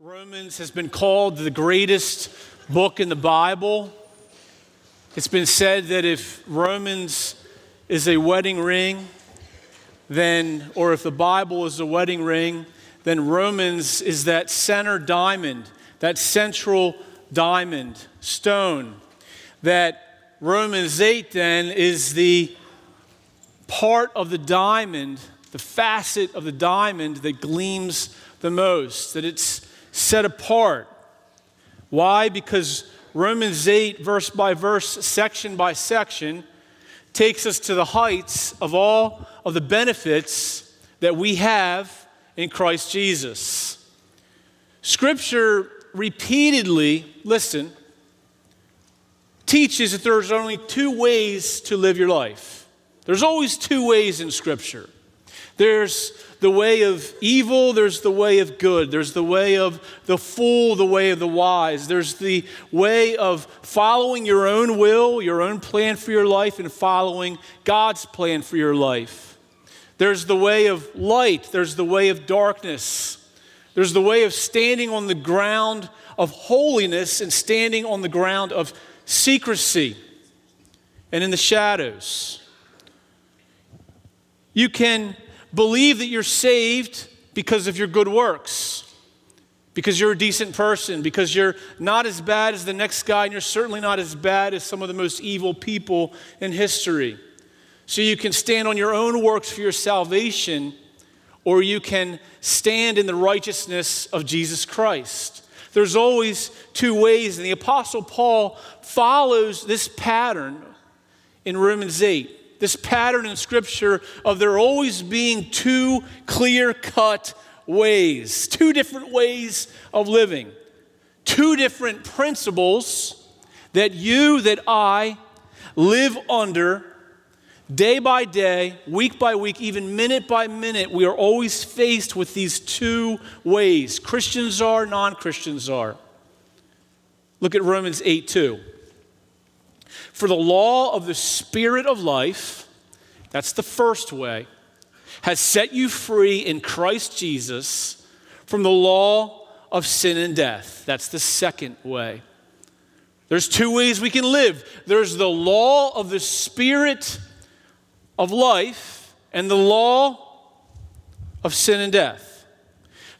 Romans has been called the greatest book in the Bible. It's been said that if Romans is a wedding ring, then, or if the Bible is a wedding ring, then Romans is that center diamond, that central diamond stone. That Romans 8 then is the part of the diamond, the facet of the diamond that gleams the most, that it's set apart. Why? Because Romans 8, verse by verse, section by section, takes us to the heights of all of the benefits that we have in Christ Jesus. Scripture repeatedly, listen, teaches that there's only two ways to live your life. There's always two ways in Scripture. There's the way of evil, there's the way of good. There's the way of the fool, the way of the wise. There's the way of following your own will, your own plan for your life, and following God's plan for your life. There's the way of light, there's the way of darkness. There's the way of standing on the ground of holiness and standing on the ground of secrecy and in the shadows. You can believe that you're saved because of your good works, because you're a decent person, because you're not as bad as the next guy, and you're certainly not as bad as some of the most evil people in history. So you can stand on your own works for your salvation, or you can stand in the righteousness of Jesus Christ. There's always two ways, and the Apostle Paul follows this pattern in Romans 8 this pattern in Scripture of there always being two clear cut ways, two different ways of living, two different principles that you, that I live under day by day, week by week, even minute by minute. We are always faced with these two ways Christians are, non Christians are. Look at Romans 8 2. For the law of the Spirit of life, that's the first way, has set you free in Christ Jesus from the law of sin and death. That's the second way. There's two ways we can live there's the law of the Spirit of life and the law of sin and death.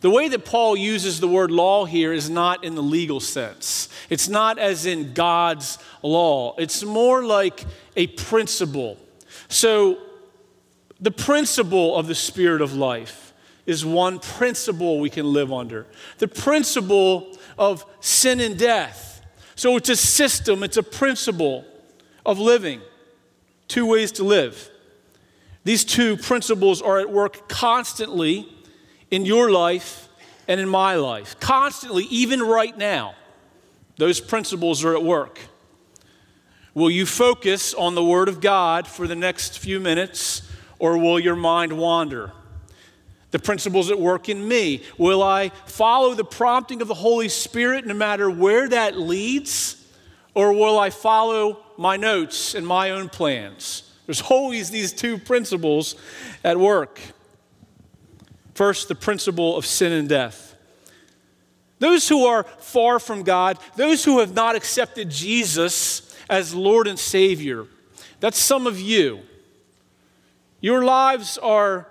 The way that Paul uses the word law here is not in the legal sense. It's not as in God's law. It's more like a principle. So, the principle of the spirit of life is one principle we can live under the principle of sin and death. So, it's a system, it's a principle of living. Two ways to live. These two principles are at work constantly in your life and in my life. Constantly, even right now, those principles are at work. Will you focus on the Word of God for the next few minutes, or will your mind wander? The principles at work in me. Will I follow the prompting of the Holy Spirit no matter where that leads? Or will I follow my notes and my own plans? There's always these two principles at work. First, the principle of sin and death. Those who are far from God, those who have not accepted Jesus as Lord and Savior, that's some of you. Your lives are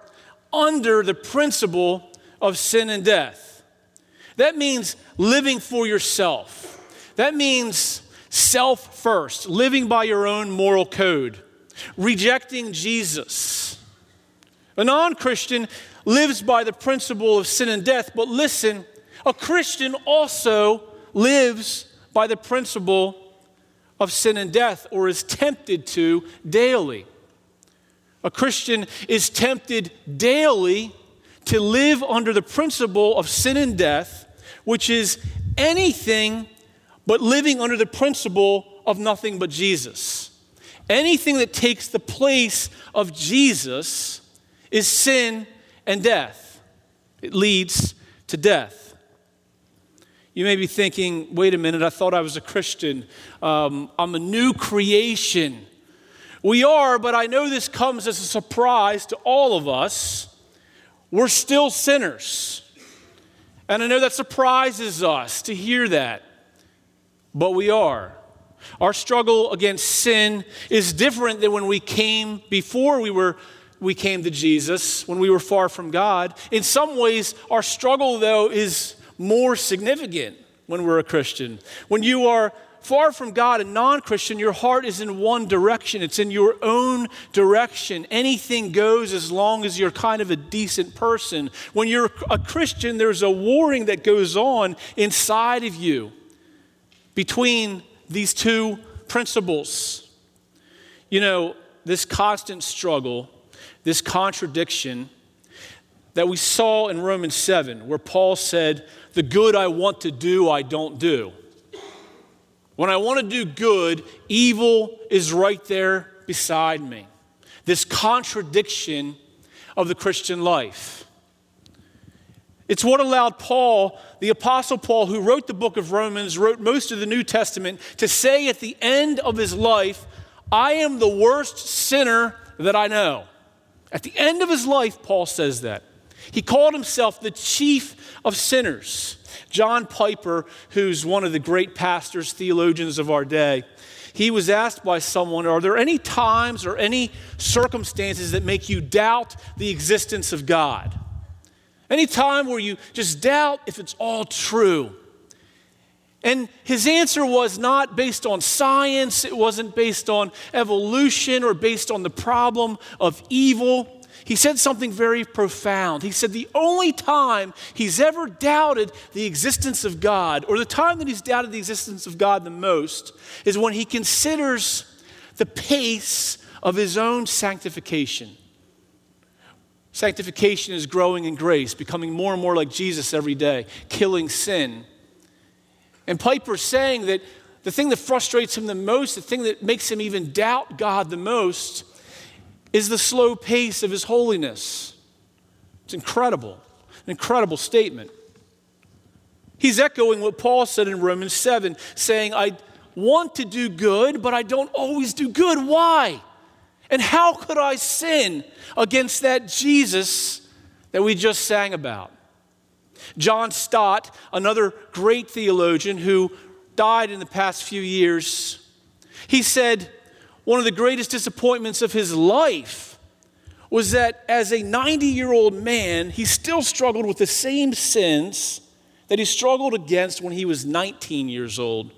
under the principle of sin and death. That means living for yourself. That means self first, living by your own moral code, rejecting Jesus. A non Christian lives by the principle of sin and death, but listen, a Christian also lives by the principle of sin and death, or is tempted to daily. A Christian is tempted daily to live under the principle of sin and death, which is anything but living under the principle of nothing but Jesus. Anything that takes the place of Jesus is sin and death. It leads to death. You may be thinking, wait a minute, I thought I was a Christian. Um, I'm a new creation. We are, but I know this comes as a surprise to all of us. We're still sinners. And I know that surprises us to hear that, but we are. Our struggle against sin is different than when we came before we were we came to Jesus, when we were far from God. In some ways, our struggle though is more significant when we're a Christian. When you are far from God and non Christian, your heart is in one direction. It's in your own direction. Anything goes as long as you're kind of a decent person. When you're a Christian, there's a warring that goes on inside of you between these two principles. You know, this constant struggle, this contradiction that we saw in Romans 7, where Paul said, The good I want to do, I don't do. When I want to do good, evil is right there beside me. This contradiction of the Christian life. It's what allowed Paul, the Apostle Paul, who wrote the book of Romans, wrote most of the New Testament, to say at the end of his life, I am the worst sinner that I know. At the end of his life, Paul says that. He called himself the chief of sinners. John Piper, who's one of the great pastors, theologians of our day, he was asked by someone, Are there any times or any circumstances that make you doubt the existence of God? Any time where you just doubt if it's all true. And his answer was not based on science, it wasn't based on evolution or based on the problem of evil. He said something very profound. He said, The only time he's ever doubted the existence of God, or the time that he's doubted the existence of God the most, is when he considers the pace of his own sanctification. Sanctification is growing in grace, becoming more and more like Jesus every day, killing sin. And Piper's saying that the thing that frustrates him the most, the thing that makes him even doubt God the most, is the slow pace of his holiness. It's incredible, an incredible statement. He's echoing what Paul said in Romans 7, saying, I want to do good, but I don't always do good. Why? And how could I sin against that Jesus that we just sang about? John Stott, another great theologian who died in the past few years, he said one of the greatest disappointments of his life was that as a 90 year old man, he still struggled with the same sins that he struggled against when he was 19 years old.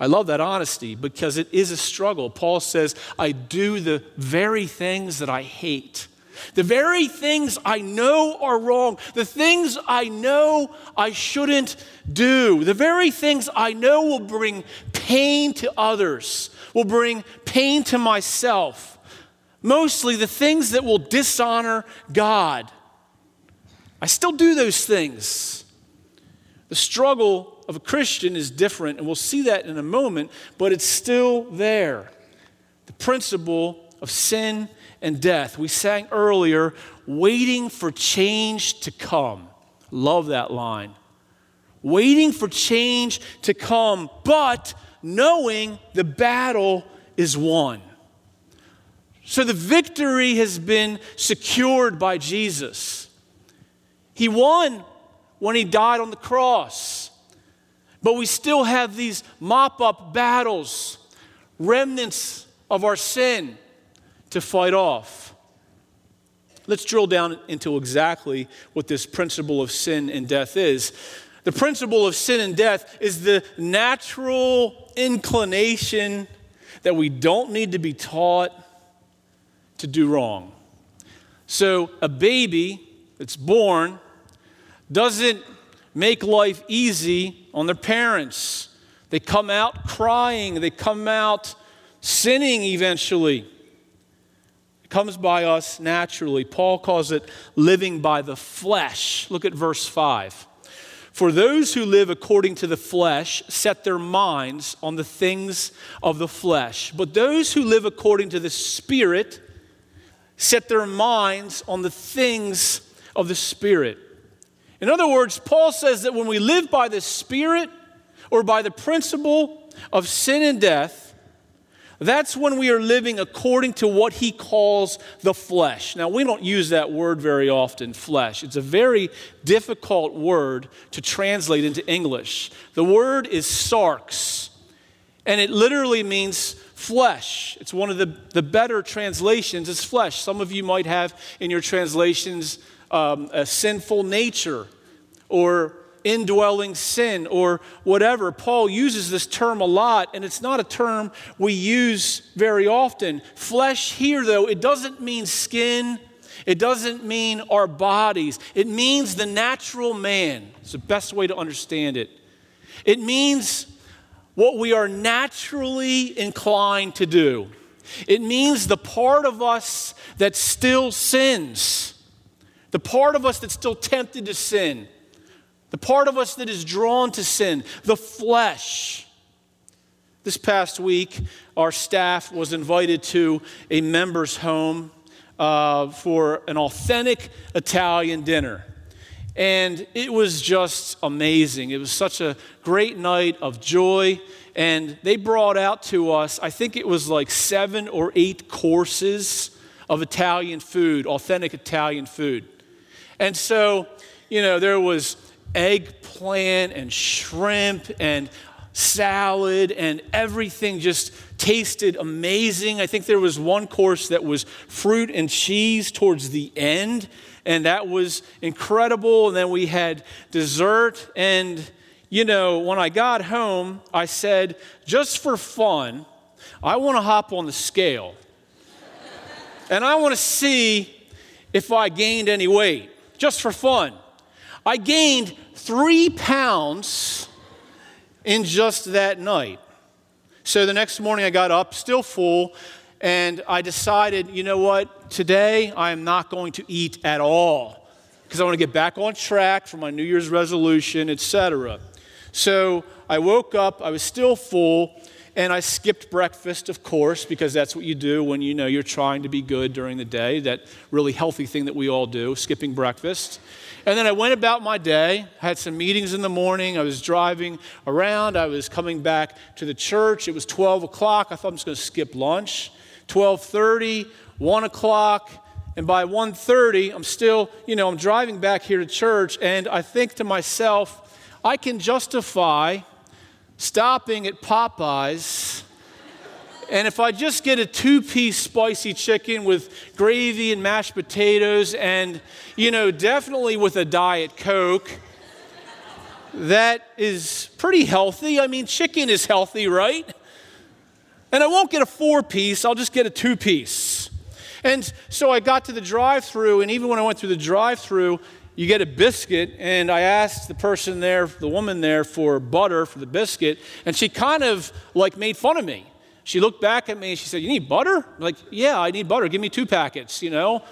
I love that honesty because it is a struggle. Paul says, I do the very things that I hate. The very things I know are wrong, the things I know I shouldn't do, the very things I know will bring pain to others, will bring pain to myself, mostly the things that will dishonor God. I still do those things. The struggle of a Christian is different, and we'll see that in a moment, but it's still there. The principle of sin and death. We sang earlier, waiting for change to come. Love that line. Waiting for change to come, but knowing the battle is won. So the victory has been secured by Jesus. He won when he died on the cross. But we still have these mop up battles, remnants of our sin to fight off. Let's drill down into exactly what this principle of sin and death is. The principle of sin and death is the natural inclination that we don't need to be taught to do wrong. So, a baby that's born doesn't make life easy on their parents. They come out crying, they come out sinning eventually. Comes by us naturally. Paul calls it living by the flesh. Look at verse 5. For those who live according to the flesh set their minds on the things of the flesh, but those who live according to the Spirit set their minds on the things of the Spirit. In other words, Paul says that when we live by the Spirit or by the principle of sin and death, That's when we are living according to what he calls the flesh. Now, we don't use that word very often, flesh. It's a very difficult word to translate into English. The word is sarx, and it literally means flesh. It's one of the, the better translations, it's flesh. Some of you might have in your translations um, a sinful nature or indwelling sin or whatever. Paul uses this term a lot, and it's not a term we use very often. Flesh here, though, it doesn't mean skin. It doesn't mean our bodies. It means the natural man. It's the best way to understand it. It means what we are naturally inclined to do. It means the part of us that still sins, the part of us that's still tempted to sin the part of us that is drawn to sin, the flesh. This past week, our staff was invited to a member's home uh, for an authentic Italian dinner. And it was just amazing. It was such a great night of joy. And they brought out to us, I think it was like seven or eight courses of Italian food, authentic Italian food. And so, you know, there was eggplant and shrimp and salad and everything just tasted amazing. I think there was one course that was fruit and cheese towards the end, and that was incredible. And then we had dessert. And, you know, when I got home, I said, just for fun, I want to hop on the scale. and I want to see if I gained any weight, just for fun. I gained three pounds in just that night. So the next morning I got up, still full, and I decided, you know what, today I am not going to eat at all because I want to get back on track for my New Year's resolution, etc. So I woke up, I was still full, and I skipped breakfast, of course, because that's what you do when you know you're trying to be good during the day, that really healthy thing that we all do, skipping breakfast. And then I went about my day, had some meetings in the morning. I was driving around. I was coming back to the church. It was 12 o'clock. I thought I'm just going to skip lunch. 12:30, 1 o'clock, and by 1:30, I'm still, you know, I'm driving back here to church, and I think to myself, I can justify stopping at Popeyes and if I just get a two piece spicy chicken with gravy and mashed potatoes, and, you know, definitely with a Diet Coke, that is pretty healthy. I mean, chicken is healthy, right? And I won't get a four piece, I'll just get a two piece. And so I got to the drive through, and even when I went through the drive through, you get a biscuit, and I asked the person there, the woman there, for butter for the biscuit, and she kind of like made fun of me. She looked back at me and she said, You need butter? I'm like, yeah, I need butter. Give me two packets, you know?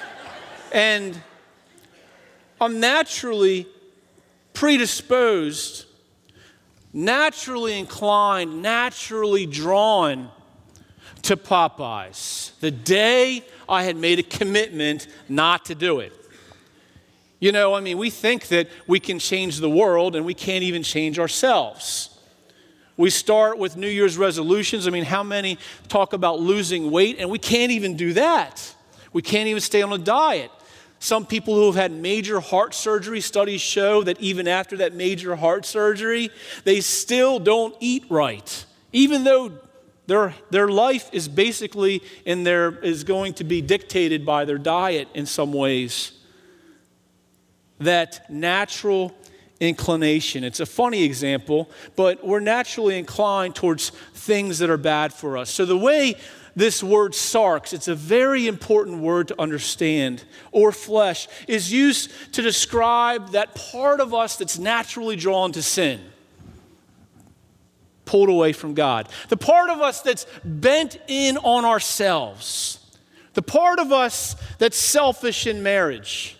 and I'm naturally predisposed, naturally inclined, naturally drawn to Popeyes. The day I had made a commitment not to do it. You know, I mean, we think that we can change the world and we can't even change ourselves. We start with New Year's resolutions. I mean, how many talk about losing weight? And we can't even do that. We can't even stay on a diet. Some people who have had major heart surgery studies show that even after that major heart surgery, they still don't eat right, even though their, their life is basically in their, is going to be dictated by their diet in some ways. That natural inclination. It's a funny example, but we're naturally inclined towards things that are bad for us. So the way this word sarx, it's a very important word to understand, or flesh, is used to describe that part of us that's naturally drawn to sin, pulled away from God. The part of us that's bent in on ourselves. The part of us that's selfish in marriage.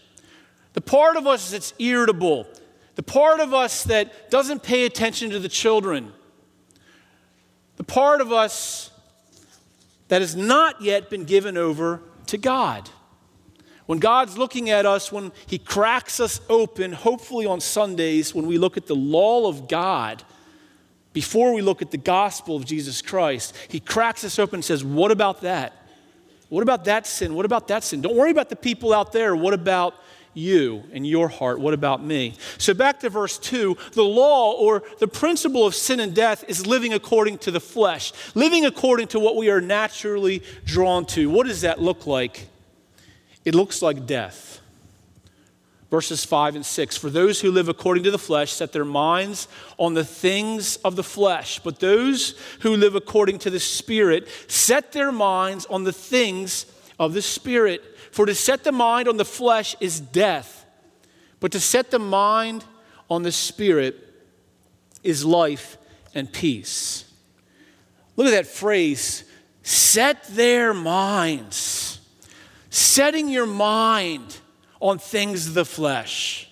The part of us that's irritable the part of us that doesn't pay attention to the children, the part of us that has not yet been given over to God. When God's looking at us, when He cracks us open, hopefully on Sundays, when we look at the law of God, before we look at the gospel of Jesus Christ, he cracks us open and says, What about that? What about that sin? What about that sin? Don't worry about the people out there. What about you and your heart? What about me? So, back to verse 2 the law or the principle of sin and death is living according to the flesh, living according to what we are naturally drawn to. What does that look like? It looks like death verses 5 and 6. For those who live according to the flesh set their minds on the things of the flesh, but those who live according to the Spirit set their minds on the things of the Spirit. For to set the mind on the flesh is death, but to set the mind on the Spirit is life and peace. Look at that phrase set their minds. Setting your mind on things of the flesh.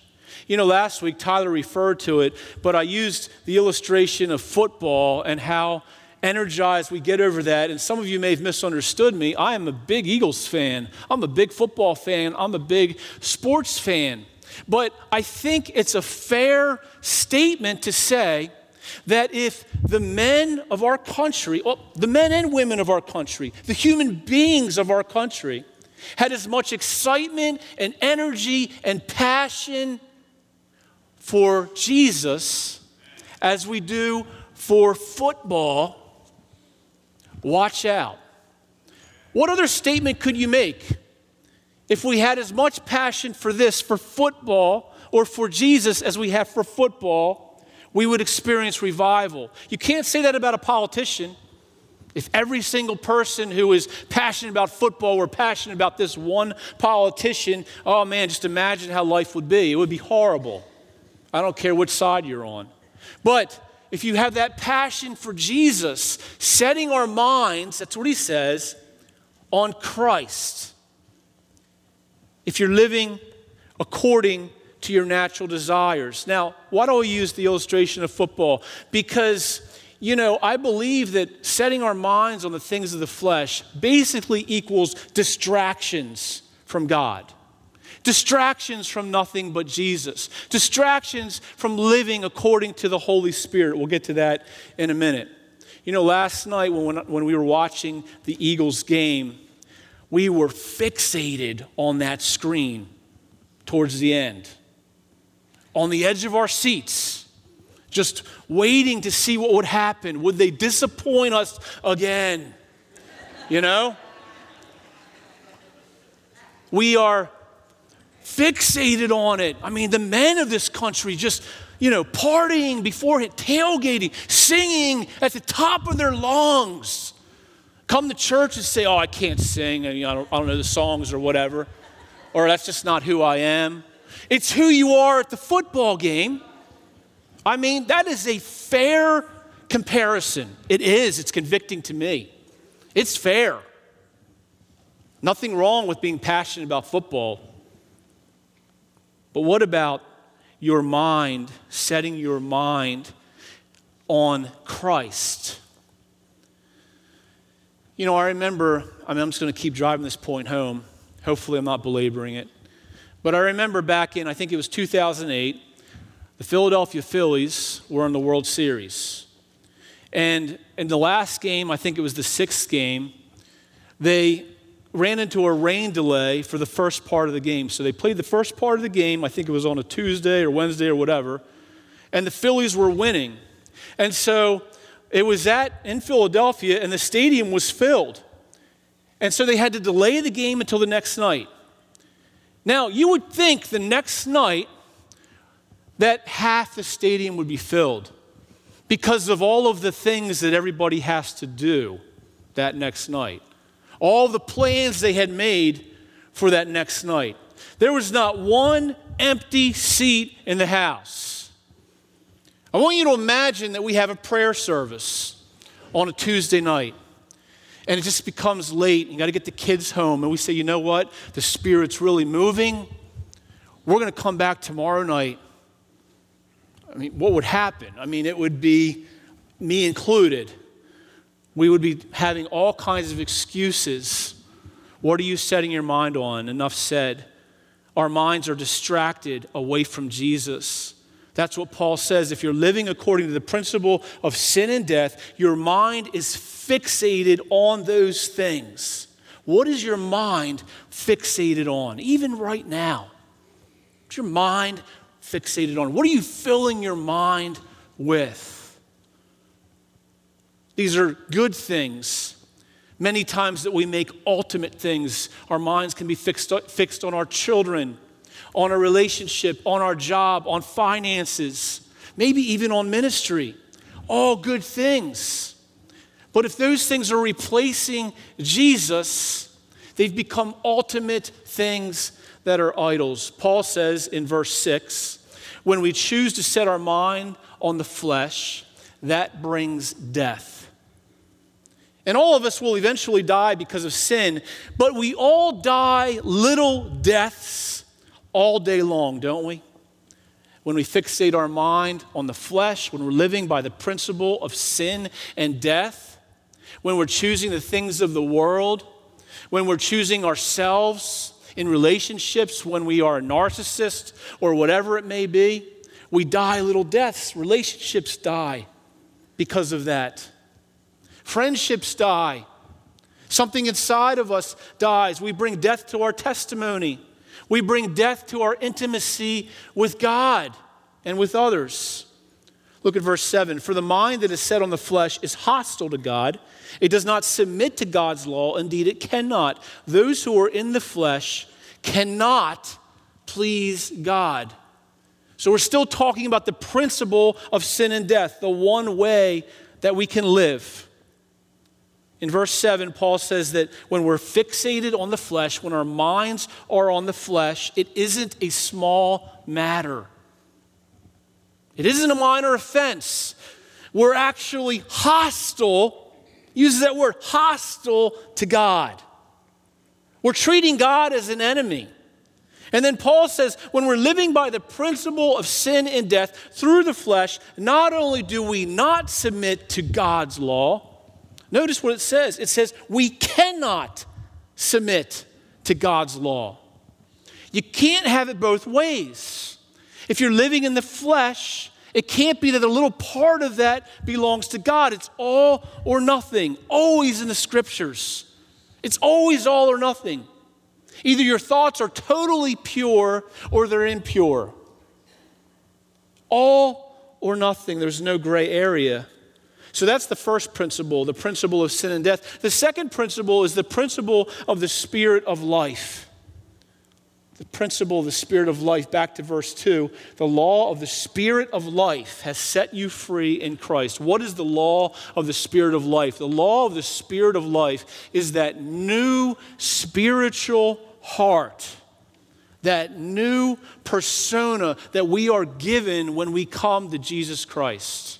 You know, last week Tyler referred to it, but I used the illustration of football and how energized we get over that. And some of you may have misunderstood me. I am a big Eagles fan, I'm a big football fan, I'm a big sports fan. But I think it's a fair statement to say that if the men of our country, well, the men and women of our country, the human beings of our country, had as much excitement and energy and passion for Jesus as we do for football, watch out. What other statement could you make if we had as much passion for this, for football, or for Jesus as we have for football? We would experience revival. You can't say that about a politician. If every single person who is passionate about football were passionate about this one politician, oh man, just imagine how life would be. It would be horrible. I don't care which side you're on. But if you have that passion for Jesus, setting our minds, that's what he says, on Christ. If you're living according to your natural desires. Now, why do I use the illustration of football? Because you know, I believe that setting our minds on the things of the flesh basically equals distractions from God. Distractions from nothing but Jesus. Distractions from living according to the Holy Spirit. We'll get to that in a minute. You know, last night when, when we were watching the Eagles game, we were fixated on that screen towards the end. On the edge of our seats just waiting to see what would happen. Would they disappoint us again? You know? We are fixated on it. I mean, the men of this country just, you know, partying before it, tailgating, singing at the top of their lungs. Come to church and say, Oh, I can't sing. Mean, I, don't, I don't know the songs or whatever. Or that's just not who I am. It's who you are at the football game. I mean, that is a fair comparison. It is, it's convicting to me. It's fair. Nothing wrong with being passionate about football. But what about your mind, setting your mind on Christ? You know, I remember, I mean, I'm just going to keep driving this point home. Hopefully, I'm not belaboring it. But I remember back in, I think it was 2008, the Philadelphia Phillies were in the World Series. And in the last game, I think it was the sixth game, they ran into a rain delay for the first part of the game. So they played the first part of the game, I think it was on a Tuesday or Wednesday or whatever, and the Phillies were winning. And so it was at in Philadelphia, and the stadium was filled. And so they had to delay the game until the next night. Now, you would think the next night that half the stadium would be filled because of all of the things that everybody has to do that next night. All the plans they had made for that next night. There was not one empty seat in the house. I want you to imagine that we have a prayer service on a Tuesday night and it just becomes late. You got to get the kids home, and we say, you know what? The Spirit's really moving. We're going to come back tomorrow night I mean, what would happen? I mean, it would be me included. We would be having all kinds of excuses. What are you setting your mind on? Enough said. Our minds are distracted away from Jesus. That's what Paul says. If you're living according to the principle of sin and death, your mind is fixated on those things. What is your mind fixated on, even right now? What's your mind fixated on? What are you filling your mind with? These are good things. Many times that we make ultimate things, our minds can be fixed, fixed on our children, on a relationship, on our job, on finances, maybe even on ministry. All good things. But if those things are replacing Jesus, they've become ultimate things that are idols. Paul says in verse 6 when we choose to set our mind on the flesh, that brings death. And all of us will eventually die because of sin, but we all die little deaths all day long, don't we? When we fixate our mind on the flesh, when we're living by the principle of sin and death, when we're choosing the things of the world, when we're choosing ourselves in relationships, when we are a narcissist or whatever it may be, we die little deaths. Relationships die because of that. Friendships die. Something inside of us dies. We bring death to our testimony. We bring death to our intimacy with God and with others. Look at verse 7. For the mind that is set on the flesh is hostile to God. It does not submit to God's law. Indeed, it cannot. Those who are in the flesh cannot please God. So we're still talking about the principle of sin and death, the one way that we can live. In verse 7, Paul says that when we're fixated on the flesh, when our minds are on the flesh, it isn't a small matter. It isn't a minor offense. We're actually hostile, uses that word, hostile to God. We're treating God as an enemy. And then Paul says, when we're living by the principle of sin and death through the flesh, not only do we not submit to God's law, notice what it says it says, we cannot submit to God's law. You can't have it both ways. If you're living in the flesh, it can't be that a little part of that belongs to God. It's all or nothing, always in the scriptures. It's always all or nothing. Either your thoughts are totally pure or they're impure. All or nothing, there's no gray area. So that's the first principle, the principle of sin and death. The second principle is the principle of the spirit of life the principle of the Spirit of life, back to verse 2, the law of the Spirit of life has set you free in Christ. What is the law of the Spirit of life? The law of the Spirit of life is that new spiritual heart, that new persona that we are given when we come to Jesus Christ.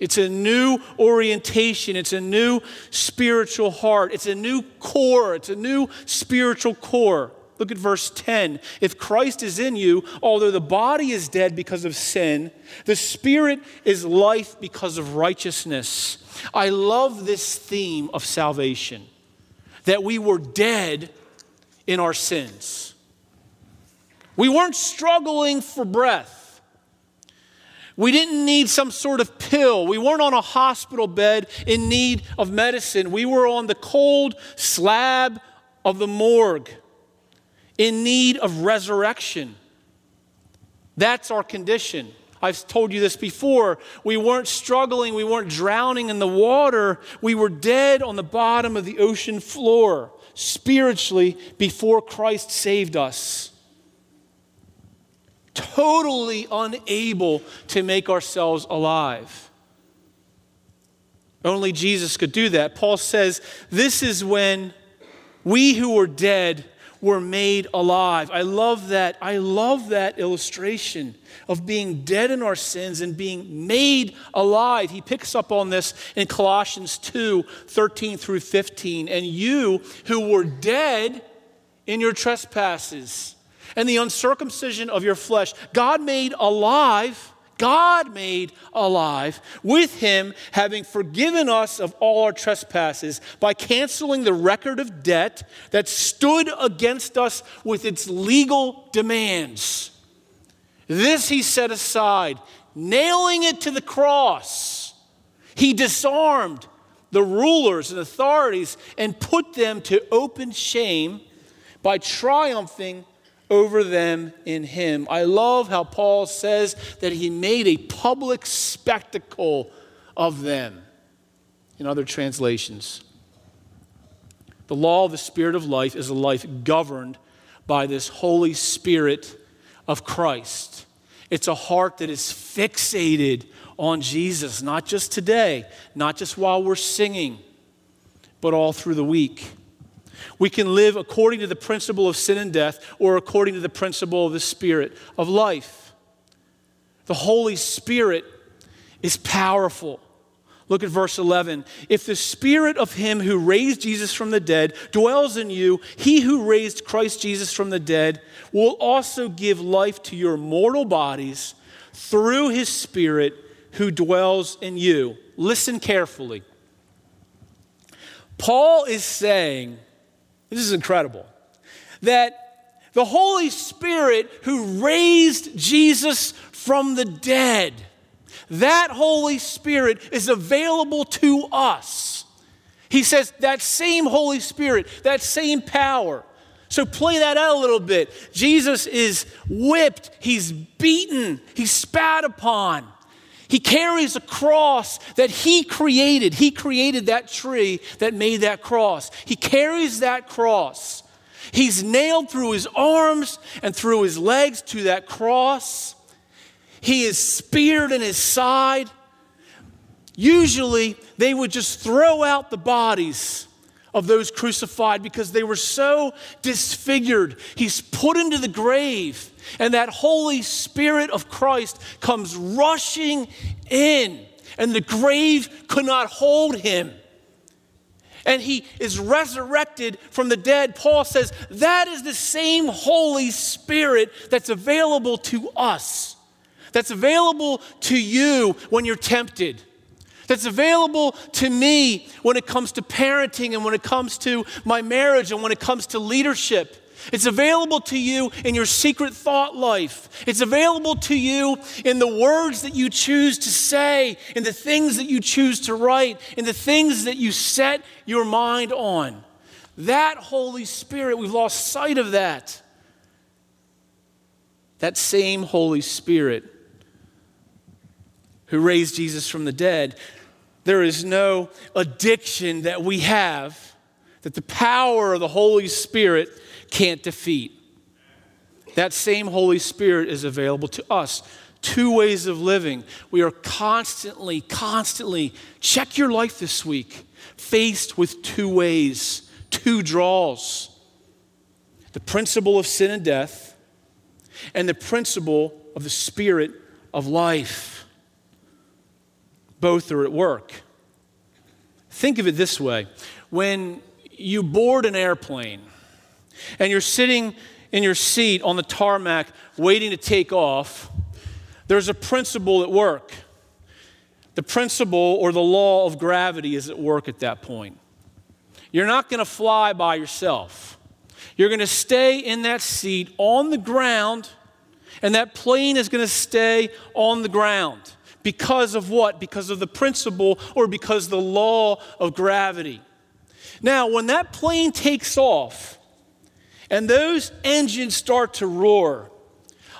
It's a new orientation. It's a new spiritual heart. It's a new core. It's a new spiritual core. Look at verse 10. If Christ is in you, although the body is dead because of sin, the spirit is life because of righteousness. I love this theme of salvation that we were dead in our sins. We weren't struggling for breath. We didn't need some sort of pill. We weren't on a hospital bed in need of medicine. We were on the cold slab of the morgue in need of resurrection. That's our condition. I've told you this before. We weren't struggling, we weren't drowning in the water. We were dead on the bottom of the ocean floor spiritually before Christ saved us. Totally unable to make ourselves alive. Only Jesus could do that. Paul says, This is when we who were dead were made alive. I love that. I love that illustration of being dead in our sins and being made alive. He picks up on this in Colossians 2 13 through 15. And you who were dead in your trespasses and the uncircumcision of your flesh, God made alive God made alive with him, having forgiven us of all our trespasses by canceling the record of debt that stood against us with its legal demands. This he set aside, nailing it to the cross. He disarmed the rulers and authorities and put them to open shame by triumphing over them in him. I love how Paul says that he made a public spectacle of them in other translations. The law of the Spirit of life is a life governed by this Holy Spirit of Christ. It's a heart that is fixated on Jesus, not just today, not just while we're singing, but all through the week. We can live according to the principle of sin and death or according to the principle of the Spirit of life. The Holy Spirit is powerful. Look at verse 11. If the spirit of him who raised Jesus from the dead dwells in you, he who raised Christ Jesus from the dead will also give life to your mortal bodies through his spirit who dwells in you. Listen carefully. Paul is saying, this is incredible, that the Holy Spirit who raised Jesus from the dead that Holy Spirit is available to us. He says that same Holy Spirit, that same power. So play that out a little bit. Jesus is whipped, he's beaten, he's spat upon. He carries a cross that he created. He created that tree that made that cross. He carries that cross. He's nailed through his arms and through his legs to that cross. He is speared in his side. Usually, they would just throw out the bodies of those crucified because they were so disfigured. He's put into the grave, and that Holy Spirit of Christ comes rushing in, and the grave could not hold him. And he is resurrected from the dead. Paul says that is the same Holy Spirit that's available to us that's available to you when you're tempted, that's available to me when it comes to parenting and when it comes to my marriage and when it comes to leadership. It's available to you in your secret thought life. It's available to you in the words that you choose to say, in the things that you choose to write, in the things that you set your mind on. That Holy Spirit, we've lost sight of that. That same Holy Spirit who raised Jesus from the dead, there is no addiction that we have that the power of the Holy Spirit can't defeat. That same Holy Spirit is available to us. Two ways of living. We are constantly, constantly, check your life this week, faced with two ways, two draws the principle of sin and death, and the principle of the spirit of life both are at work. Think of it this way when you board an airplane and you're sitting in your seat on the tarmac waiting to take off, there's a principle at work. The principle or the law of gravity is at work at that point. You're not going to fly by yourself. You're going to stay in that seat on the ground, and that plane is going to stay on the ground. Because of what? Because of the principle or because the law of gravity. Now, when that plane takes off and those engines start to roar,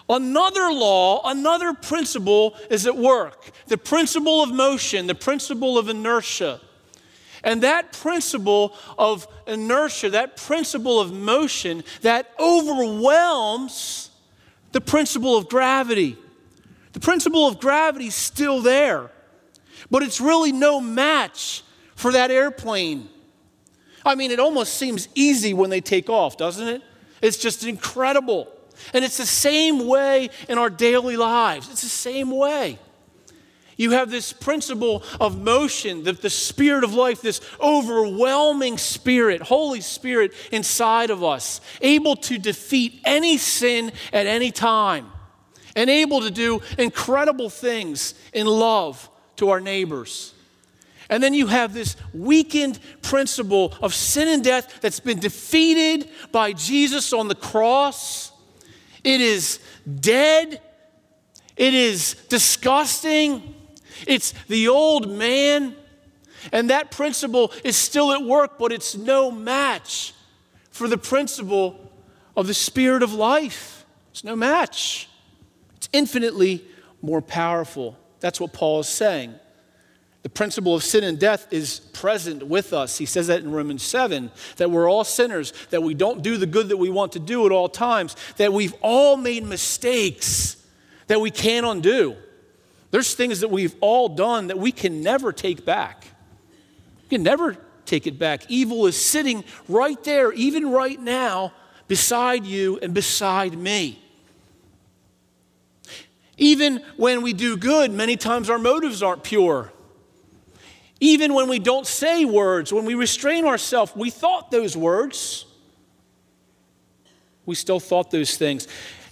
another law, another principle is at work the principle of motion, the principle of inertia. And that principle of inertia, that principle of motion, that overwhelms the principle of gravity. The principle of gravity is still there, but it's really no match for that airplane. I mean, it almost seems easy when they take off, doesn't it? It's just incredible. And it's the same way in our daily lives. It's the same way. You have this principle of motion, the, the spirit of life, this overwhelming spirit, Holy Spirit inside of us, able to defeat any sin at any time and able to do incredible things in love to our neighbors. And then you have this weakened principle of sin and death that's been defeated by Jesus on the cross. It is dead It is disgusting. It's the old man. And that principle is still at work, but it's no match for the principle of the spirit of life. It's no match. Infinitely more powerful. That's what Paul is saying. The principle of sin and death is present with us. He says that in Romans 7 that we're all sinners, that we don't do the good that we want to do at all times, that we've all made mistakes that we can't undo. There's things that we've all done that we can never take back. We can never take it back. Evil is sitting right there, even right now, beside you and beside me. Even when we do good, many times our motives aren't pure. Even when we don't say words, when we restrain ourselves, we thought those words. We still thought those things.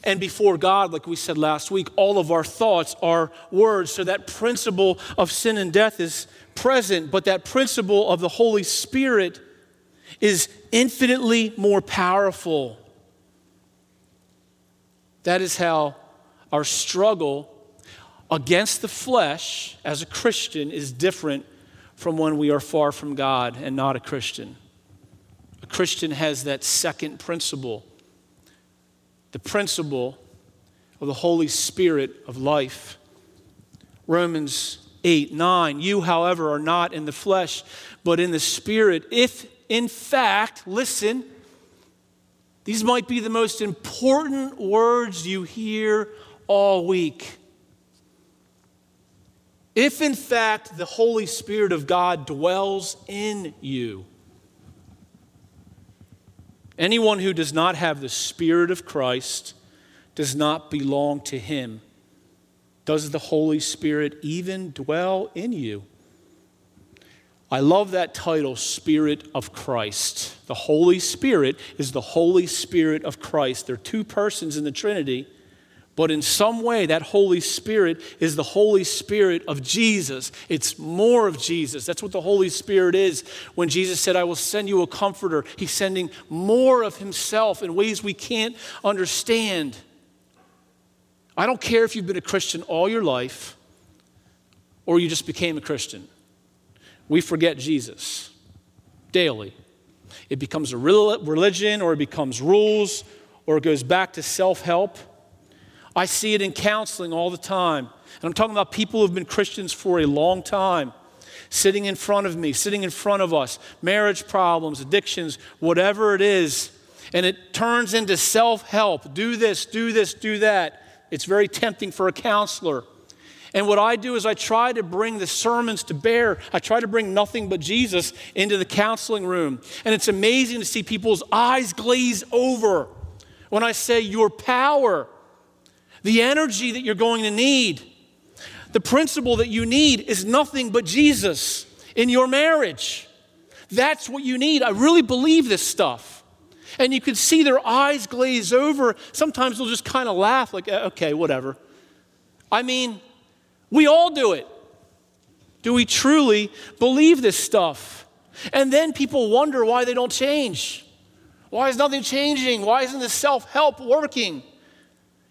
And before God, like we said last week, all of our thoughts are words. So that principle of sin and death is present, but that principle of the Holy Spirit is infinitely more powerful. That is how our struggle against the flesh as a Christian is different from when we are far from God and not a Christian. A Christian has that second principle the principle of the Holy Spirit of life. Romans 8, 9. You, however, are not in the flesh, but in the Spirit. If, in fact, listen, these might be the most important words you hear all week. If in fact the Holy Spirit of God dwells in you, anyone who does not have the Spirit of Christ does not belong to him. Does the Holy Spirit even dwell in you? I love that title, Spirit of Christ. The Holy Spirit is the Holy Spirit of Christ. There are two persons in the Trinity but in some way, that Holy Spirit is the Holy Spirit of Jesus. It's more of Jesus. That's what the Holy Spirit is. When Jesus said, I will send you a comforter, he's sending more of himself in ways we can't understand. I don't care if you've been a Christian all your life or you just became a Christian. We forget Jesus daily. It becomes a religion or it becomes rules or it goes back to self help. I see it in counseling all the time. And I'm talking about people who've been Christians for a long time, sitting in front of me, sitting in front of us, marriage problems, addictions, whatever it is. And it turns into self help do this, do this, do that. It's very tempting for a counselor. And what I do is I try to bring the sermons to bear. I try to bring nothing but Jesus into the counseling room. And it's amazing to see people's eyes glaze over when I say, Your power the energy that you're going to need. The principle that you need is nothing but Jesus in your marriage. That's what you need. I really believe this stuff. And you can see their eyes glaze over. Sometimes they'll just kind of laugh, like, uh, okay, whatever. I mean, we all do it. Do we truly believe this stuff? And then people wonder why they don't change. Why is nothing changing? Why isn't this self help working?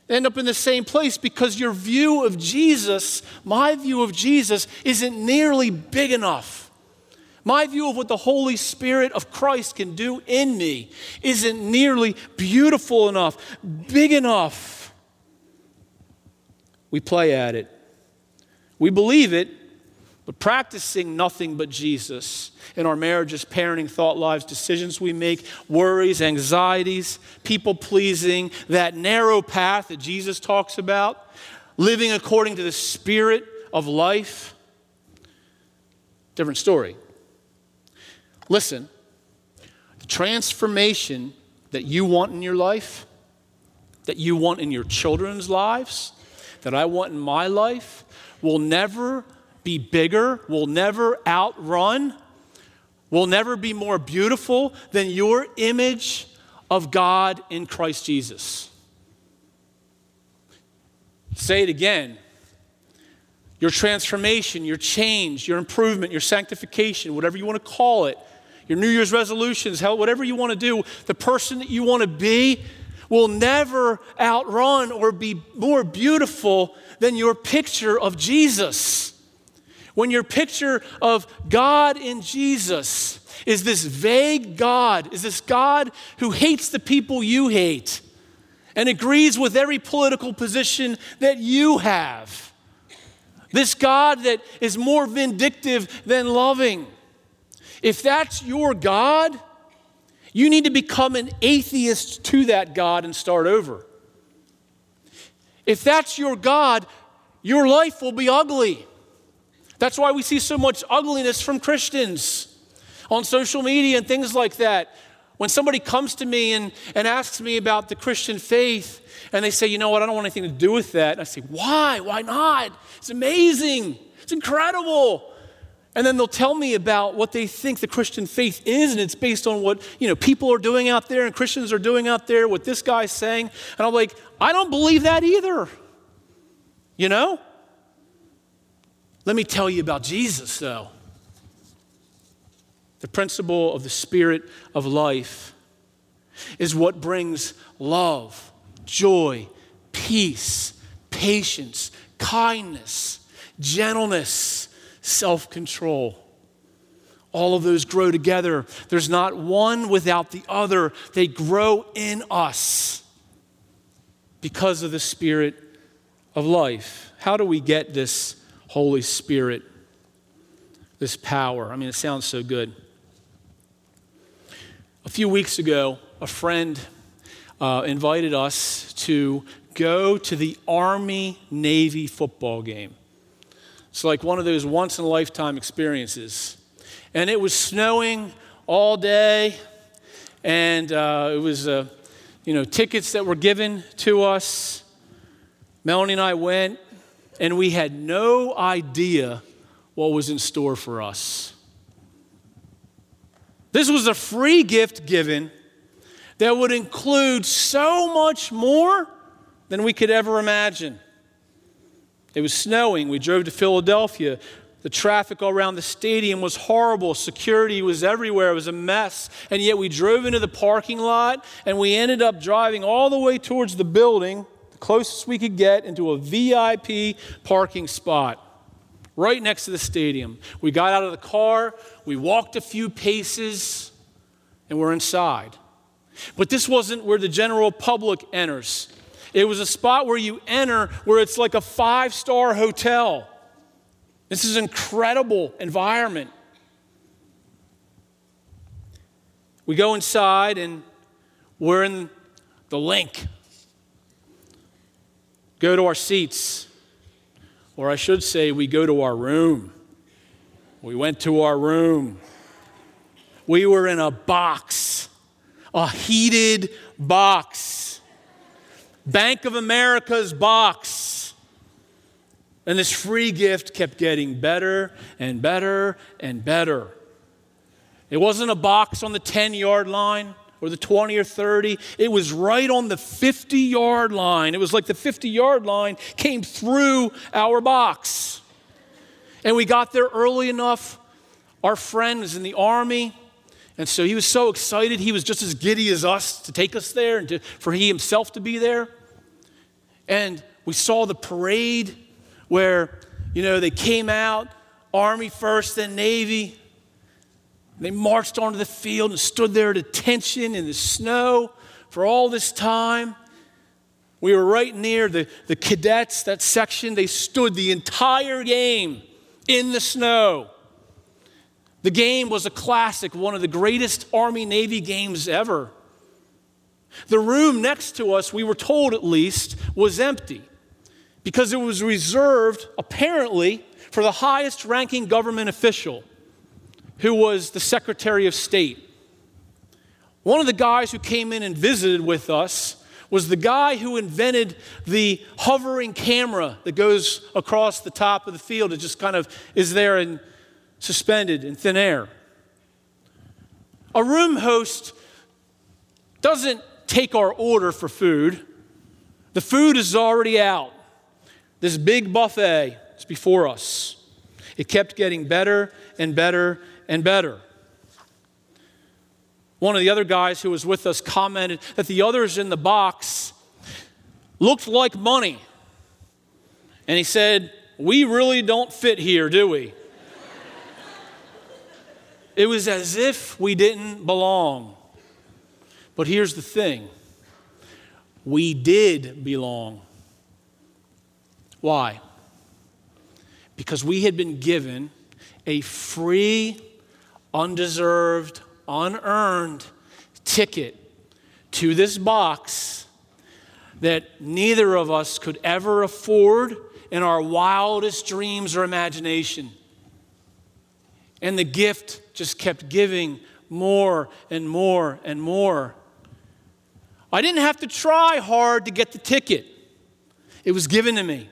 End up in the same place because your view of Jesus, my view of Jesus, isn't nearly big enough. My view of what the Holy Spirit of Christ can do in me isn't nearly beautiful enough, big enough. We play at it. We believe it, but practicing nothing but Jesus in our marriages, parenting, thought lives, decisions we make, worries, anxieties, people pleasing, that narrow path that Jesus talks about, living according to the spirit of life. Different story. Listen, the transformation that you want in your life, that you want in your children's lives, that I want in my life, will never be bigger, will never outrun, will never be more beautiful than your image of God in Christ Jesus. Say it again. Your transformation, your change, your improvement, your sanctification, whatever you want to call it, your New Year's resolutions, whatever you want to do, the person that you want to be will never outrun or be more beautiful than your picture of Jesus. When your picture of God in Jesus is this vague God, is this God who hates the people you hate and agrees with every political position that you have. This God that is more vindictive than loving. If that's your God, you need to become an atheist to that God and start over. If that's your God, your life will be ugly. That's why we see so much ugliness from Christians on social media and things like that. When somebody comes to me and, and asks me about the Christian faith, and they say, you know what, I don't want anything to do with that. And I say, why? Why not? It's amazing. It's incredible. And then they'll tell me about what they think the Christian faith is, and it's based on what you know people are doing out there and Christians are doing out there, what this guy's saying. And I'm like, I don't believe that either. You know? Let me tell you about Jesus, though. The principle of the spirit of life is what brings love, joy, peace, patience, kindness, gentleness self control. All of those grow together. There's not one without the other, they grow in us because of the Spirit of life. How do we get this Holy Spirit, this power? I mean, it sounds so good. A few weeks ago, a friend uh, invited us to go to the Army Navy football game. It's like one of those once in a lifetime experiences. And it was snowing all day, and uh, it was, uh, you know, tickets that were given to us. Melanie and I went, and we had no idea what was in store for us. This was a free gift given that would include so much more than we could ever imagine. It was snowing. We drove to Philadelphia. The traffic all around the stadium was horrible. Security was everywhere. It was a mess. And yet we drove into the parking lot and we ended up driving all the way towards the building, the closest we could get, into a VIP parking spot right next to the stadium. We got out of the car, we walked a few paces, and we're inside. But this wasn't where the general public enters. It was a spot where you enter where it's like a five star hotel. This is an incredible environment. We go inside and we're in the link. Go to our seats. Or I should say, we go to our room. We went to our room. We were in a box, a heated box. Bank of America's box. And this free gift kept getting better and better and better. It wasn't a box on the 10 yard line or the 20 or 30. It was right on the 50 yard line. It was like the 50 yard line came through our box. And we got there early enough. Our friend was in the army. And so he was so excited. He was just as giddy as us to take us there and to, for he himself to be there. And we saw the parade where, you know, they came out, Army first, then Navy. They marched onto the field and stood there at attention in the snow for all this time. We were right near the, the cadets, that section. They stood the entire game in the snow. The game was a classic, one of the greatest Army Navy games ever. The room next to us, we were told at least, was empty because it was reserved, apparently, for the highest ranking government official, who was the Secretary of State. One of the guys who came in and visited with us was the guy who invented the hovering camera that goes across the top of the field. It just kind of is there and suspended in thin air. A room host doesn't take our order for food. The food is already out. This big buffet is before us. It kept getting better and better and better. One of the other guys who was with us commented that the others in the box looked like money. And he said, We really don't fit here, do we? it was as if we didn't belong. But here's the thing we did belong. Why? Because we had been given a free, undeserved, unearned ticket to this box that neither of us could ever afford in our wildest dreams or imagination. And the gift just kept giving more and more and more. I didn't have to try hard to get the ticket, it was given to me.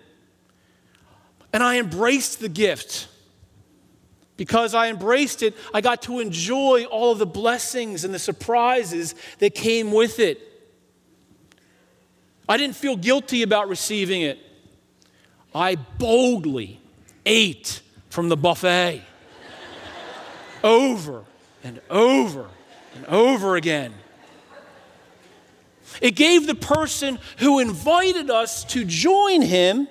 And I embraced the gift. Because I embraced it, I got to enjoy all of the blessings and the surprises that came with it. I didn't feel guilty about receiving it. I boldly ate from the buffet over and over and over again. It gave the person who invited us to join him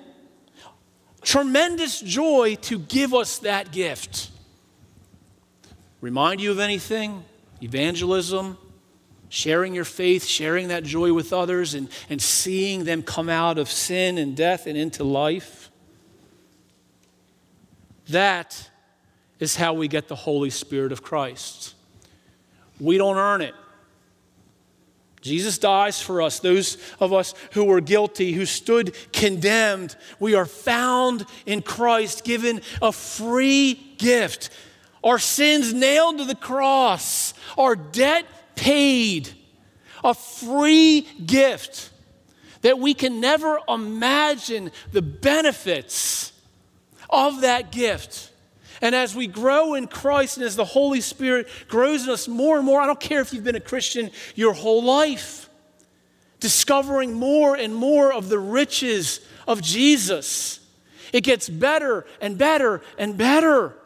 tremendous joy to give us that gift. Remind you of anything? Evangelism, sharing your faith, sharing that joy with others, and, and seeing them come out of sin and death and into life. That is how we get the Holy Spirit of Christ. We don't earn it. Jesus dies for us, those of us who were guilty, who stood condemned. We are found in Christ, given a free gift. Our sins nailed to the cross, our debt paid, a free gift that we can never imagine the benefits of that gift. And as we grow in Christ and as the Holy Spirit grows in us more and more, I don't care if you've been a Christian your whole life, discovering more and more of the riches of Jesus. It gets better and better and better.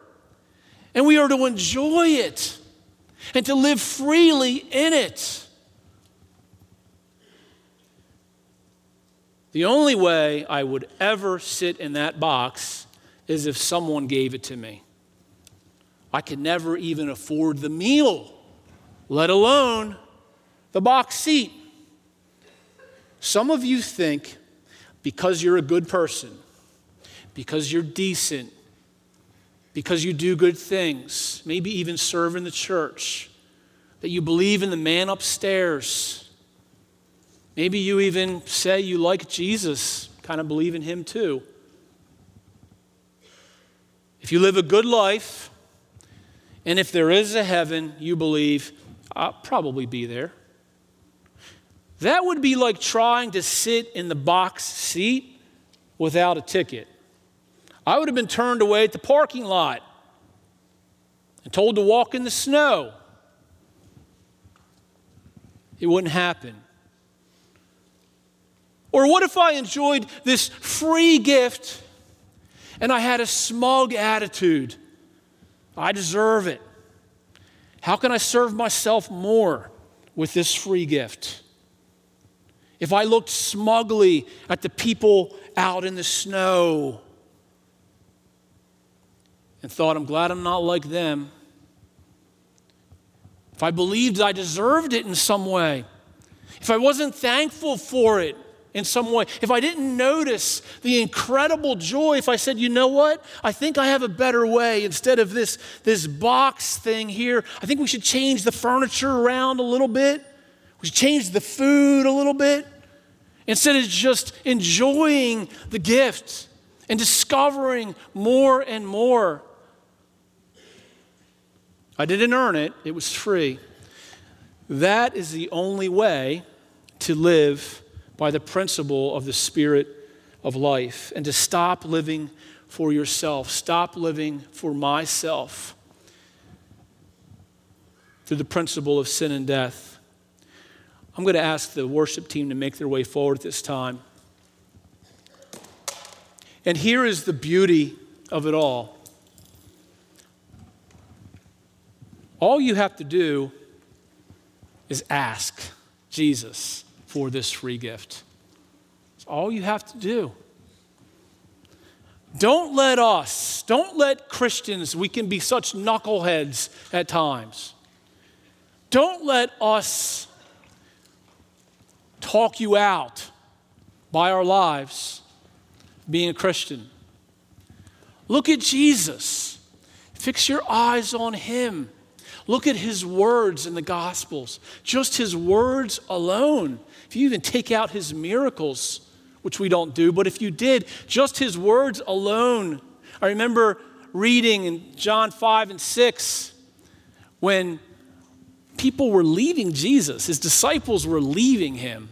And we are to enjoy it and to live freely in it. The only way I would ever sit in that box is if someone gave it to me. I could never even afford the meal, let alone the box seat. Some of you think because you're a good person, because you're decent, because you do good things, maybe even serve in the church, that you believe in the man upstairs. Maybe you even say you like Jesus, kind of believe in him too. If you live a good life, and if there is a heaven, you believe, I'll probably be there. That would be like trying to sit in the box seat without a ticket. I would have been turned away at the parking lot and told to walk in the snow. It wouldn't happen. Or what if I enjoyed this free gift and I had a smug attitude. I deserve it. How can I serve myself more with this free gift? If I looked smugly at the people out in the snow and thought, I'm glad I'm not like them. If I believed I deserved it in some way, if I wasn't thankful for it, in some way, if I didn't notice the incredible joy, if I said, you know what, I think I have a better way instead of this, this box thing here, I think we should change the furniture around a little bit. We should change the food a little bit. Instead of just enjoying the gift and discovering more and more. I didn't earn it, it was free. That is the only way to live by the principle of the Spirit of life and to stop living for yourself, stop living for myself through the principle of sin and death. I'm going to ask the worship team to make their way forward at this time. And here is the beauty of it all. All you have to do is ask Jesus for this free gift. It's all you have to do. Don't let us, don't let Christians, we can be such knuckleheads at times. Don't let us talk you out by our lives being a Christian. Look at Jesus. Fix your eyes on him. Look at his words in the Gospels. Just his words alone. If you even take out his miracles, which we don't do, but if you did, just his words alone. I remember reading in John 5 and 6 when people were leaving Jesus, his disciples were leaving him.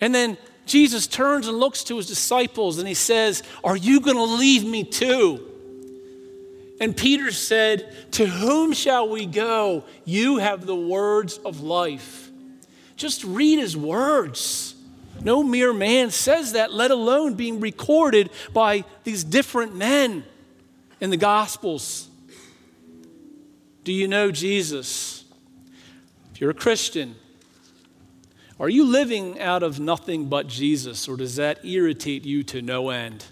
And then Jesus turns and looks to his disciples and he says, Are you going to leave me too? And Peter said, To whom shall we go? You have the words of life. Just read his words. No mere man says that, let alone being recorded by these different men in the Gospels. Do you know Jesus? If you're a Christian, are you living out of nothing but Jesus, or does that irritate you to no end?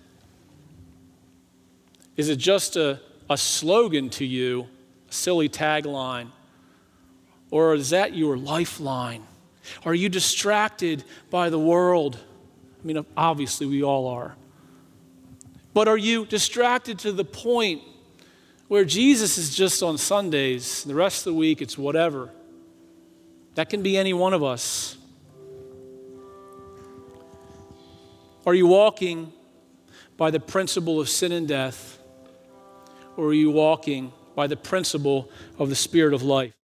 Is it just a, a slogan to you, a silly tagline? Or is that your lifeline? Are you distracted by the world? I mean, obviously, we all are. But are you distracted to the point where Jesus is just on Sundays, the rest of the week, it's whatever? That can be any one of us. Are you walking by the principle of sin and death, or are you walking by the principle of the Spirit of life?